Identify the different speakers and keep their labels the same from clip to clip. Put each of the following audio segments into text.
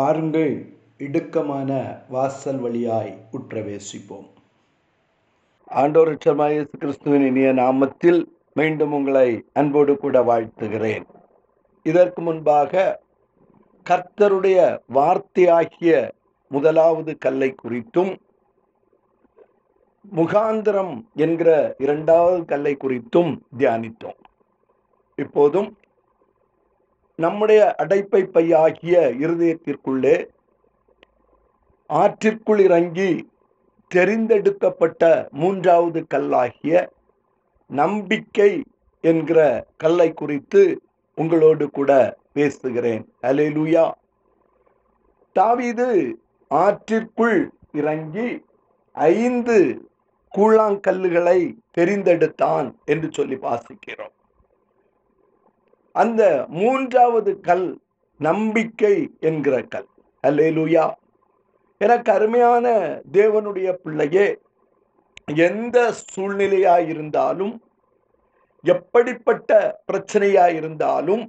Speaker 1: பாருங்கள் இடுக்கமான வாசல் வழியாய் உற்றவேசிப்போம். ஆண்டோர் இயேசு கிறிஸ்துவின் இனிய நாமத்தில் மீண்டும் உங்களை அன்போடு கூட வாழ்த்துகிறேன். இதற்கு முன்பாக கர்த்தருடைய வார்த்தையாகிய முதலாவது கல்லை குறித்தும் முகாந்திரம் என்கிற இரண்டாவது கல்லை குறித்தும் தியானித்தோம். இப்போதும் நம்முடைய அடைப்பை பையாகிய இருதயத்திற்குள்ளே ஆற்றிற்குள் இறங்கி தெரிந்தெடுக்கப்பட்ட மூன்றாவது கல்லாகிய நம்பிக்கை என்கிற கல்லை குறித்து உங்களோடு கூட பேசுகிறேன். அலேலுயா தாவீது ஆற்றிற்குள் இறங்கி ஐந்து கூழாங்கல்லுகளை தெரிந்தெடுத்தான் என்று சொல்லி வாசிக்கிறோம். அந்த மூன்றாவது கல் நம்பிக்கை என்கிற கல். அல்லேலுயா. எனக்கு அருமையான தேவனுடைய பிள்ளையே எந்த சூழ்நிலையாக இருந்தாலும் எப்படிப்பட்ட பிரச்சனையாக இருந்தாலும்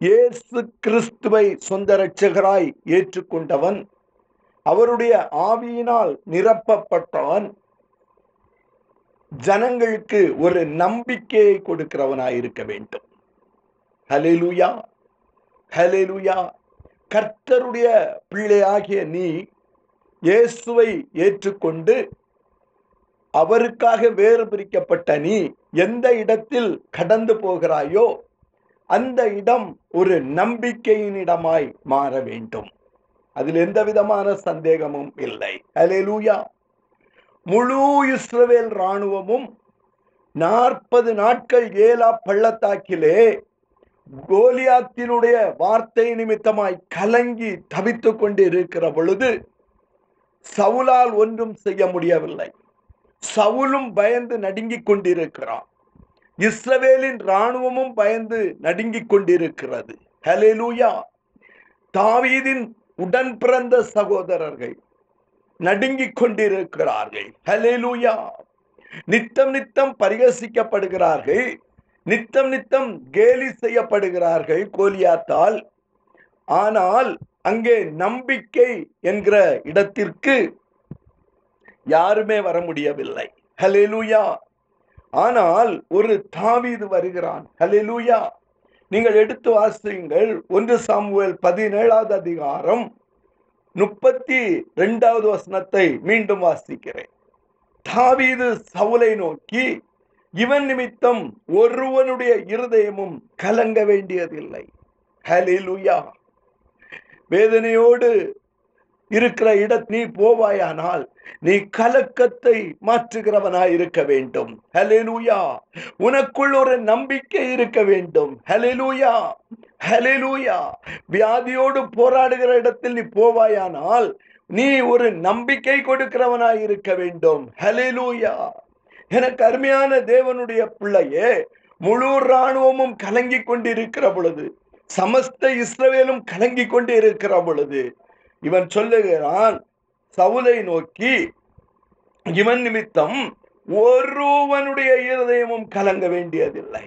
Speaker 1: இயேசு கிறிஸ்துவை சொந்த ரட்சகராய் ஏற்றுக்கொண்டவன் அவருடைய ஆவியினால் நிரப்பப்பட்டவன் ஜனங்களுக்கு ஒரு நம்பிக்கையை கொடுக்கிறவனாய் இருக்க வேண்டும். ஹலேலூயா ஹலேலுயா கர்த்தருடைய பிள்ளையாகிய நீ இயேசுவை ஏற்றுக்கொண்டு அவருக்காக வேறு பிரிக்கப்பட்ட நீ எந்த இடத்தில் கடந்து போகிறாயோ அந்த இடம் ஒரு நம்பிக்கையின் இடமாய் மாற வேண்டும். அதில் எந்த விதமான சந்தேகமும் இல்லை. அலேலூயா முழு இஸ்ரவேல் இராணுவமும் நாற்பது நாட்கள் ஏலா பள்ளத்தாக்கிலே கோலியாத்தினுடைய வார்த்தை நிமித்தமாய் கலங்கி தவித்து கொண்டு இருக்கிற பொழுது சவுலால் ஒன்றும் செய்ய முடியவில்லை. சவுலும் பயந்து நடுங்கிக் கொண்டிருக்கிறான். இஸ்ரவேலின் இராணுவமும் பயந்து நடுங்கிக் கொண்டிருக்கிறது. ஹலேலூயா தாவீதின் உடன் பிறந்த சகோதரர்கள் நடுங்கிக் கொண்டிருக்கிறார்கள். ஹலேலூயா நித்தம் நித்தம் பரிகசிக்கப்படுகிறார்கள். நித்தம் நித்தம் கேலி செய்யப்படுகிறார்கள் கோலியாத்தால். ஆனால் அங்கே நம்பிக்கை என்கிற இடத்திற்கு யாருமே வர முடியவில்லை. ஹலெலுயா ஆனால் ஒரு தாவீது வருகிறான். ஹலெலுயா நீங்கள் எடுத்து வாசியுங்கள். ஒன்று சாமுவேல் பதினேழாவது அதிகாரம் முப்பத்தி ரெண்டாவது வசனத்தை மீண்டும் வாசிக்கிறேன். தாவீது சவுலை நோக்கி இவன் நிமித்தம் ஒருவனுடைய இருதயமும் கலங்க வேண்டியதில்லை. ஹலிலுயா வேதனையோடு இருக்கிற இடத் நீ போவாயானால் நீ கலக்கத்தை மாற்றுகிறவனாய் இருக்க வேண்டும். ஹலெலூயா உனக்குள் ஒரு நம்பிக்கை இருக்க வேண்டும். ஹலெலூயா ஹலெலூயா வியாதியோடு போராடுகிற இடத்தில் நீ போவாயானால் நீ ஒரு நம்பிக்கை கொடுக்கிறவனாய் இருக்க வேண்டும். ஹலெலூயா எனக்கு அருமையான தேவனுடைய பிள்ளையே முழு இராணுவமும் கலங்கி கொண்டிருக்கிற பொழுது சமஸ்த இஸ்ரவேலும் கலங்கி கொண்டு இருக்கிற பொழுது இவன் சொல்லுகிறான் சவுலை நோக்கி இவன் நிமித்தம் ஒருவனுடைய இருதயமும் கலங்க வேண்டியதில்லை.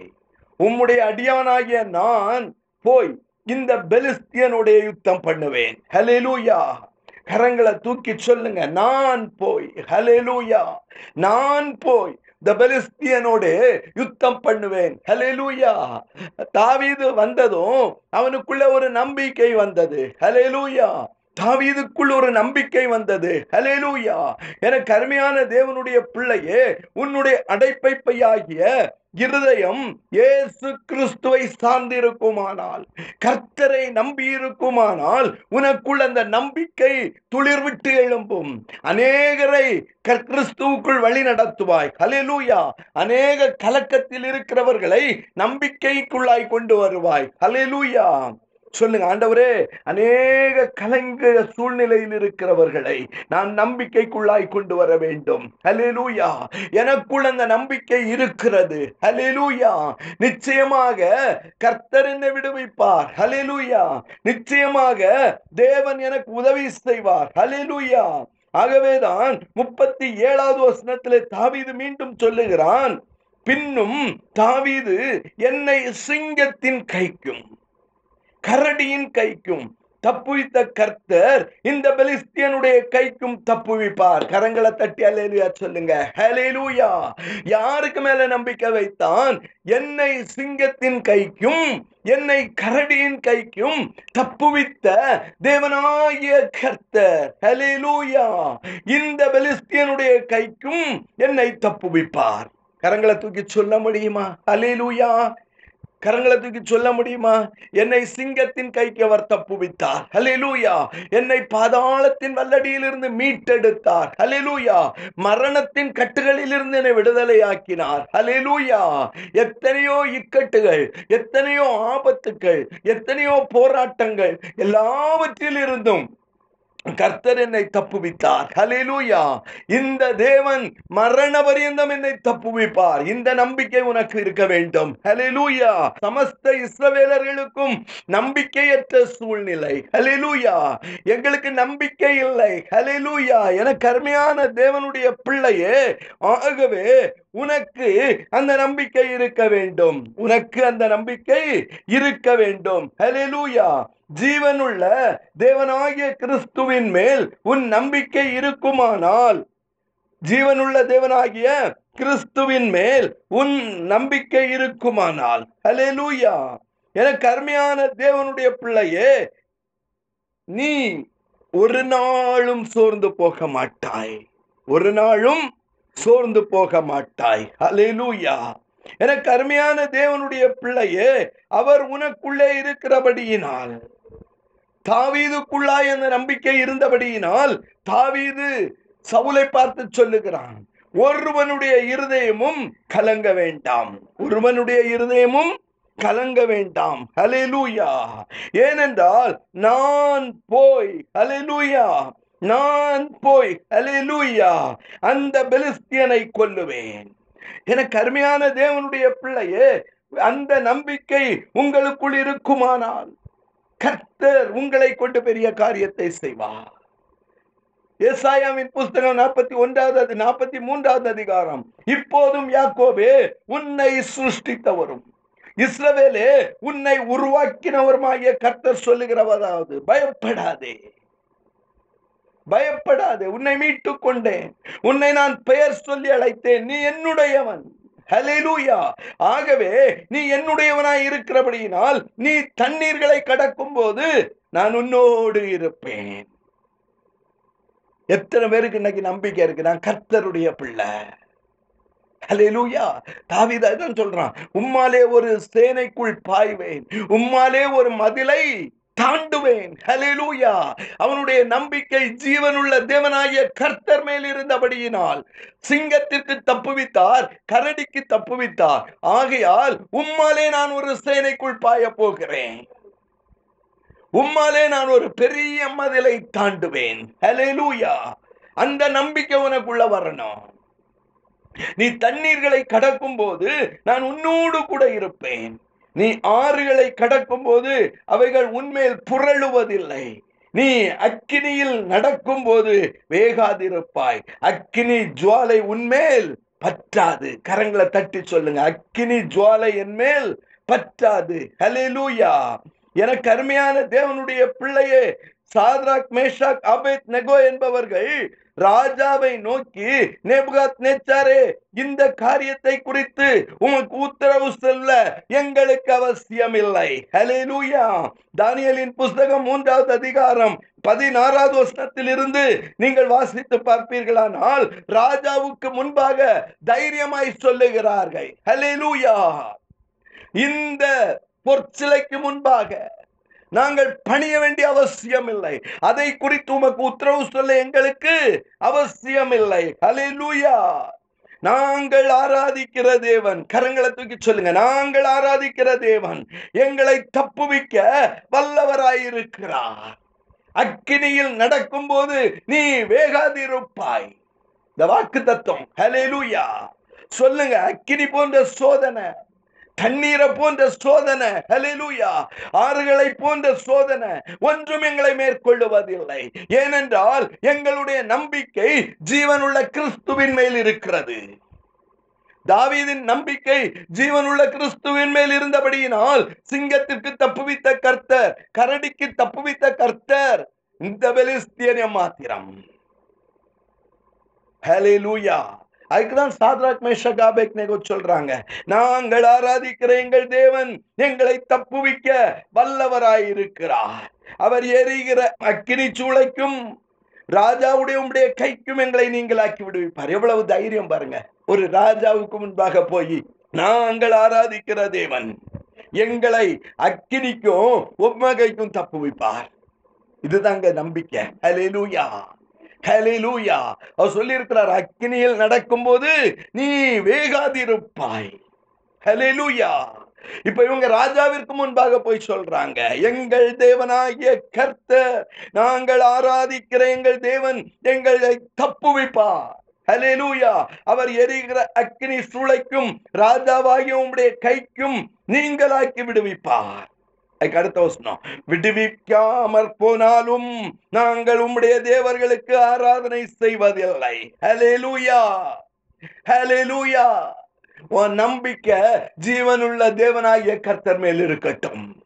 Speaker 1: உம்முடைய அடியானாகிய நான் போய் இந்த பெலிஸ்தியனுடைய யுத்தம் பண்ணுவேன். ஹலெலூயா கரங்களை தூக்கி சொல்லுங்க நான் போய் ஹலெலூயா நான் போய் இந்த பெலிஸ்தியனோடு யுத்தம் பண்ணுவேன் ஹலெலூயா தாவீது வந்ததும் அவனுக்குள்ள ஒரு நம்பிக்கை வந்தது ஹலெலூயா தாவீதுக்குள் ஒரு நம்பிக்கை வந்தது ஹலேலூயா என கருமையான தேவனுடைய பிள்ளையே உன்னுடைய அடைப்பை பையாகிய இருதயம் இயேசு கிறிஸ்துவை சார்ந்திருக்குமானால் கர்த்தரை நம்பி இருக்குமானால் உனக்குள் அந்த நம்பிக்கை துளிர்விட்டு எழும்பும். அநேகரை கிறிஸ்துவுக்குள் வழி நடத்துவாய். ஹலெலூயா அநேக கலக்கத்தில் இருக்கிறவர்களை நம்பிக்கைக்குள்ளாய் கொண்டு வருவாய். ஹலெலூயா சொல்லுங்க ஆண்டவரே அநேக கலங்க சூழ்நிலையில் இருக்கிறவர்களை நான் நம்பிக்கைக்குள்ளாய் கொண்டு வர வேண்டும். ஹலிலூயா எனக்குள் அந்த நம்பிக்கை இருக்கிறது. ஹலிலூயா நிச்சயமாக கர்த்தர் என்னை விடுவிப்பார். ஹலிலூயா நிச்சயமாக தேவன் எனக்கு உதவி செய்வார். ஹலிலூயா ஆகவேதான் முப்பத்தி ஏழாவது வசனத்திலே தாவீது மீண்டும் சொல்லுகிறான் பின்னும் தாவீது என்னை சிங்கத்தின் கைக்கும். கரடியின் கைக்கும் தப்புவித்த கர்த்தர் இந்த பெலிஸ்தியனுடைய கைக்கும் தப்புவிப்பார். கரங்களை தட்டி அலேலுயா சொல்லுங்க. ஹலேலூயா யாருக்கு மேல நம்பிக்கை வைத்தான்? என்னை சிங்கத்தின் கைக்கும் என்னை கரடியின் கைக்கும் தப்புவித்த தேவனாகிய கர்த்தர். ஹலேலூயா இந்த பெலிஸ்தியனுடைய கைக்கும் என்னை தப்புவிப்பார். கரங்களை தூக்கி சொல்ல முடியுமா? அலேலூயா கரங்களை தூக்கி சொல்ல முடியுமா? என்னை சிங்கத்தின் கைக்கு அவர் தப்புவித்தார். ஹலிலூயா என்னை பாதாளத்தின் வல்லடியிலிருந்து மீட்டெடுத்தார். ஹலிலூயா மரணத்தின் கட்டுகளிலிருந்து என்னை விடுதலையாக்கினார். ஹலிலூயா எத்தனையோ இக்கட்டுகள் எத்தனையோ ஆபத்துக்கள் எத்தனையோ போராட்டங்கள் எல்லாவற்றிலிருந்தும் கர்த்தர் என்னை தப்புவித்தார். ஹலிலூயா இந்த தேவன் மரண பரியந்தம் என்னை தப்புவிப்பார். இந்த நம்பிக்கை உனக்கு இருக்க வேண்டும். ஹலிலூயா சமஸ்த இஸ்ரவேலர்களுக்கும் நம்பிக்கையற்ற சூழ்நிலை. ஹலிலூயா எங்களுக்கு நம்பிக்கை இல்லை. ஹலிலூயா எனக்கு அருமையான தேவனுடைய பிள்ளையே. ஆகவே உனக்கு அந்த நம்பிக்கை இருக்க வேண்டும். உனக்கு அந்த நம்பிக்கை இருக்க வேண்டும். ஹலிலூயா ஜீவனுள்ள தேவனாகிய கிறிஸ்துவின் மேல் உன் நம்பிக்கை இருக்குமானால் ஜீவனுள்ள தேவனாகிய கிறிஸ்துவின் மேல் உன் நம்பிக்கை இருக்குமானால். ஹலேலூயா எனக்கு அருமையான தேவனுடைய பிள்ளையே நீ ஒரு நாளும் சோர்ந்து போக மாட்டாய். ஒரு நாளும் சோர்ந்து போக மாட்டாய். ஹலேலூயா எனக்கு அருமையான தேவனுடைய பிள்ளையே அவர் உனக்குள்ளே இருக்கிறபடியினால். தாவீதுக்குள்ளாய் அந்த நம்பிக்கை இருந்தபடியினால் தாவீது சவுலை பார்த்து சொல்லுகிறான் ஒருவனுடைய இருதயமும் கலங்க வேண்டாம். ஒருவனுடைய இருதயமும் கலங்க வேண்டாம். ஹலெலூயா ஏனென்றால் நான் போய் ஹலெலூயா நான் போய் ஹலெலூயா அந்த பெலிஸ்தியனை கொல்லுவேன். எனக்கு அருமையான தேவனுடைய பிள்ளையே அந்த நம்பிக்கை உங்களுக்குள் இருக்குமானால் கர்த்தர் உங்களை கொண்டு பெரிய காரியத்தை செய்வார். ஏசாயாவின் புஸ்தகம் நாற்பத்தி ஒன்றாவது நாற்பத்தி மூன்றாவது அதிகாரம். இப்போதும் யாக்கோபே உன்னை சிருஷ்டித்தவரும். இஸ்ரவேலே உன்னை உருவாக்கினவருமாகிய கர்த்தர் சொல்லுகிறவராவது பயப்படாதே. பயப்படாதே உன்னை மீட்டுக் கொண்டேன். உன்னை நான் பெயர் சொல்லி அழைத்தேன் நீ என்னுடையவன். ஹலிலூயா ஆகவே நீ என்னுடையவனாய் இருக்கிறபடியினால் நீ தண்ணீர்களை கடக்கும் போது நான் உன்னோடு இருப்பேன். எத்தனை பேருக்கு இன்னைக்கு நம்பிக்கை இருக்கு? நான் கர்த்தருடைய பிள்ளை. ஹலேலூயா தாவிதான் சொல்றான். உம்மாலே ஒரு சேனைக்குள் பாய்வேன். உம்மாலே ஒரு மதிலை தாண்டுவேன். ஹலெலூயா அவனுடைய நம்பிக்கை ஜீவனுள்ள தேவனாகிய கர்த்தர் மேல் இருந்தபடியினால் சிங்கத்திற்கு தப்புவித்தார் கரடிக்கு தப்புவித்தார் ஆகையால் உம்மாலே நான் ஒரு சேனைக்குள் பாய போகிறேன். உம்மாலே நான் ஒரு பெரிய மதிலை தாண்டுவேன். ஹலெலூயா அந்த நம்பிக்கை உனக்குள்ள வரணும். நீ தண்ணீர்களை கடக்கும் போது நான் உன்னோடு கூட இருப்பேன். நீ ஆறுகளை கடக்கும் போது அவைகள் உன்மேல் புரளுவதில்லை. நீ அக்கினியில் நடக்கும் போது வேகாதிருப்பாய். அக்கினி ஜுவாலை உன்மேல் பற்றாது. கரங்களை தட்டி சொல்லுங்க. அக்கினி ஜுவாலை என்மேல் பற்றாது. ஹலேலூயா எனக்கு அருமையான தேவனுடைய பிள்ளையே சாத்ராக் மேஷாக் அபேத் நெகோ என்பவர்கள் ராஜாவை நோக்கி நேபுகாத் நேச்சாரே இந்த காரியத்தை குறித்து உமக்கு உத்தரவு செல்ல எங்களுக்கு அவசியம் இல்லை ஹலேலூயா தானியலின் புஸ்தகம் மூன்றாவது அதிகாரம் பதினாறாவது வருஷத்தில் இருந்து நீங்கள் வாசித்து பார்ப்பீர்களானால் ராஜாவுக்கு முன்பாக தைரியமாய் சொல்லுகிறார்கள். ஹலேலூயா இந்த பொற்சிலைக்கு முன்பாக நாங்கள் பணிய வேண்டிய அவசியம் இல்லை அதை குறித்து உமக்கு உத்தரவு சொல்ல எங்களுக்கு அவசியம் இல்லை ஹalleluya. நாங்கள் ஆராதிக்கிற தேவன். கரங்களை தூக்கி சொல்லுங்க. நாங்கள் ஆராதிக்கிற தேவன். எங்களை தப்புவிக்க வல்லவராயிருக்கிறார். அக்கினியில் நடக்கும் போது நீ வேகாதிருப்பாய். இந்த வாக்கு தத்துவம் லூயா சொல்லுங்க. அக்கினி போன்ற சோதனை. தண்ணீரை போன்ற சோதனை. ஹலிலூயா ஆறுகளை போன்ற சோதனை. ஒன்றும் எங்களை மேற்கொள்ளுவதில்லை. ஏனென்றால் எங்களுடைய நம்பிக்கை ஜீவனுள்ள கிறிஸ்துவின் மேல் இருக்கிறது. தாவீதின் நம்பிக்கை ஜீவனுள்ள கிறிஸ்துவின் மேல் இருந்தபடியினால் சிங்கத்திற்கு தப்புவித்த கர்த்தர் கரடிக்கு தப்புவித்த கர்த்தர் இந்த பெலிஸ்தியன் மாத்திரம். ஹalleluya அதுக்குதான் சாத்ராக் மேஷக் ஆபேத்நேகோ சொல்றாங்க. நாங்கள் ஆராதிக்கிற எங்கள் தேவன் எங்களை தப்புவிக்க வல்லவராயிருக்கிறார். அவர் எரிகிற அக்கினி சூளைக்கும் ராஜாவுடைய உடைய கைக்கும் எங்களை நீங்களாக்கி விடுவிப்பார். எவ்வளவு தைரியம் பாருங்க. ஒரு ராஜாவுக்கு முன்பாக போய் நாங்கள் ஆராதிக்கிற தேவன் எங்களை அக்கினிக்கும் உப்மகைக்கும் தப்புவிப்பார். இதுதாங்க நம்பிக்கை. ஹalleluya. ஹலிலூயா அவர் சொல்லியிருக்கிறார் அக்கினியில் நடக்கும் நடக்கும்போது நீ வேகாதிருப்பாய். ஹலிலூயா இப்ப இவங்க ராஜாவிற்கு முன்பாக போய் சொல்றாங்க எங்கள் தேவனாகிய கர்த்தர் நாங்கள் ஆராதிக்கிற எங்கள் தேவன் எங்களை தப்புவிப்பார். ஹalleluya அவர் எரிகிற அக்னி சூளைக்கும் ராஜாவாகிய உங்களுடைய கைக்கும் நீங்களாக்கி விடுவிப்பார். அதுக்கு அடுத்த வசனம். விடுவிக்காமற் போனாலும் நாங்கள் உம்முடைய தேவர்களுக்கு ஆராதனை செய்வதில்லை. ஹலேலூயா உன் நம்பிக்கை ஜீவனுள்ள தேவனாகிய கர்த்தர் மேல் இருக்கட்டும்.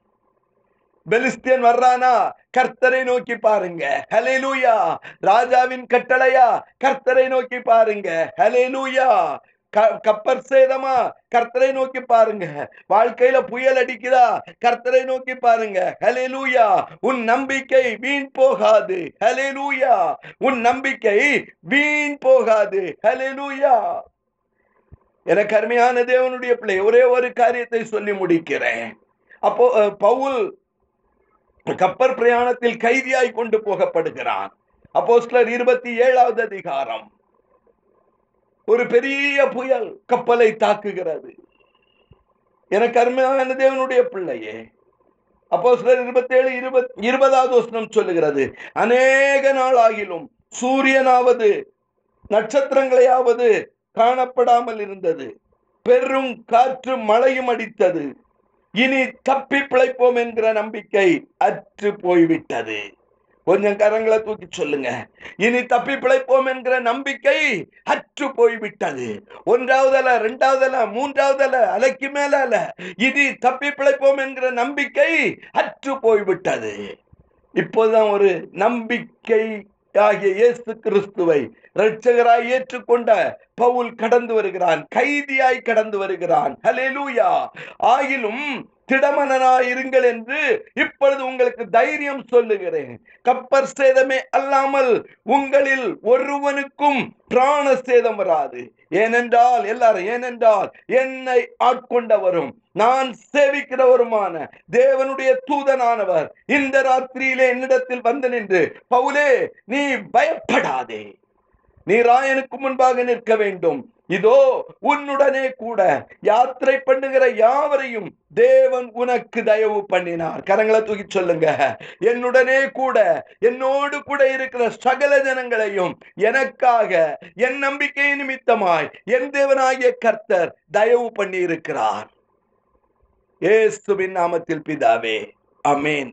Speaker 1: பெலிஸ்தியன் வர்றானா? கர்த்தரை நோக்கி பாருங்க. ஹலேலூயா ராஜாவின் கட்டளையா? கர்த்தரை நோக்கி பாருங்க. ஹலேலூயா கப்பர் சேதமா? கர்த்தரை நோக்கி பாருங்க. வாழ்க்கையில புயல் அடிக்குதா? கர்த்தரை நோக்கி பாருங்க. ஹalleluya. உன் நம்பிக்கை வீண் போகாது. ஹalleluya. உன் நம்பிக்கை வீண் போகாது. ஹalleluya. எனக்கு அருமையான தேவனுடைய பிள்ளை ஒரே ஒரு காரியத்தை சொல்லி முடிக்கிறேன். அப்போ பவுல் கப்பர் பிரயாணத்தில் கைதியாய் கொண்டு போகப்படுகிறான். அப்போஸ்லர் இருபத்தி ஏழாவது அதிகாரம். ஒரு பெரிய புயல் கப்பலை தாக்குகிறது. எனக்கு அருமையான தேவனுடைய பிள்ளையே அப்போ சிலர் இருபத்தி ஏழு இருபத் இருபதாவது வசனம் சொல்லுகிறது அநேக நாளாகிலும் சூரியனாவது நட்சத்திரங்களையாவது காணப்படாமல் இருந்தது. பெரும் காற்று மழையும் அடித்தது. இனி தப்பி பிழைப்போம் என்கிற நம்பிக்கை அற்று போய்விட்டது. கொஞ்சம் கரங்களை தூக்கி சொல்லுங்க. இனி தப்பி பிழைப்போம் என்கிற நம்பிக்கை அற்று போய்விட்டது. ஒன்றாவது அல ரெண்டாவது அல மூன்றாவது அல அலைக்கு மேல அல இனி தப்பி பிழைப்போம் என்கிற நம்பிக்கை அற்று போய்விட்டது. இப்போதான் ஒரு நம்பிக்கை ஆகிய இயேசு கிறிஸ்துவை இரட்சகராய் ஏற்றுக்கொண்ட பவுல் கடந்து வருகிறான் கைதியாய் கடந்து வருகிறான். ஹலெலூயா ஆயிலும் திடமனனாய் இருங்கள் என்று இப்பொழுது உங்களுக்கு தைரியம் சொல்லுகிறேன். கப்பர் சேதமே அல்லாமல் உங்களில் ஒருவனுக்கும் பிராண சேதம் வராது. ஏனென்றால் எல்லாரும் ஏனென்றால் என்னை ஆட்கொண்டவரும் நான் சேவிக்கிறவருமான தேவனுடைய தூதனானவர் இந்த ராத்திரியிலே என்னிடத்தில் வந்து நின்று பவுலே நீ பயப்படாதே. நீ ராயனுக்கு முன்பாக நிற்க வேண்டும். இதோ உன்னுடனே கூட யாத்திரை பண்ணுகிற யாவரையும் தேவன் உனக்கு தயவு பண்ணினார். கரங்களை தூக்கி சொல்லுங்க. என்னுடனே கூட என்னோடு கூட இருக்கிற சகல ஜனங்களையும் எனக்காக என் நம்பிக்கை நிமித்தமாய் என் தேவனாகிய கர்த்தர் தயவு பண்ணி இருக்கிறார் ஏசுவின் நாமத்தில் பிதாவே அமேன்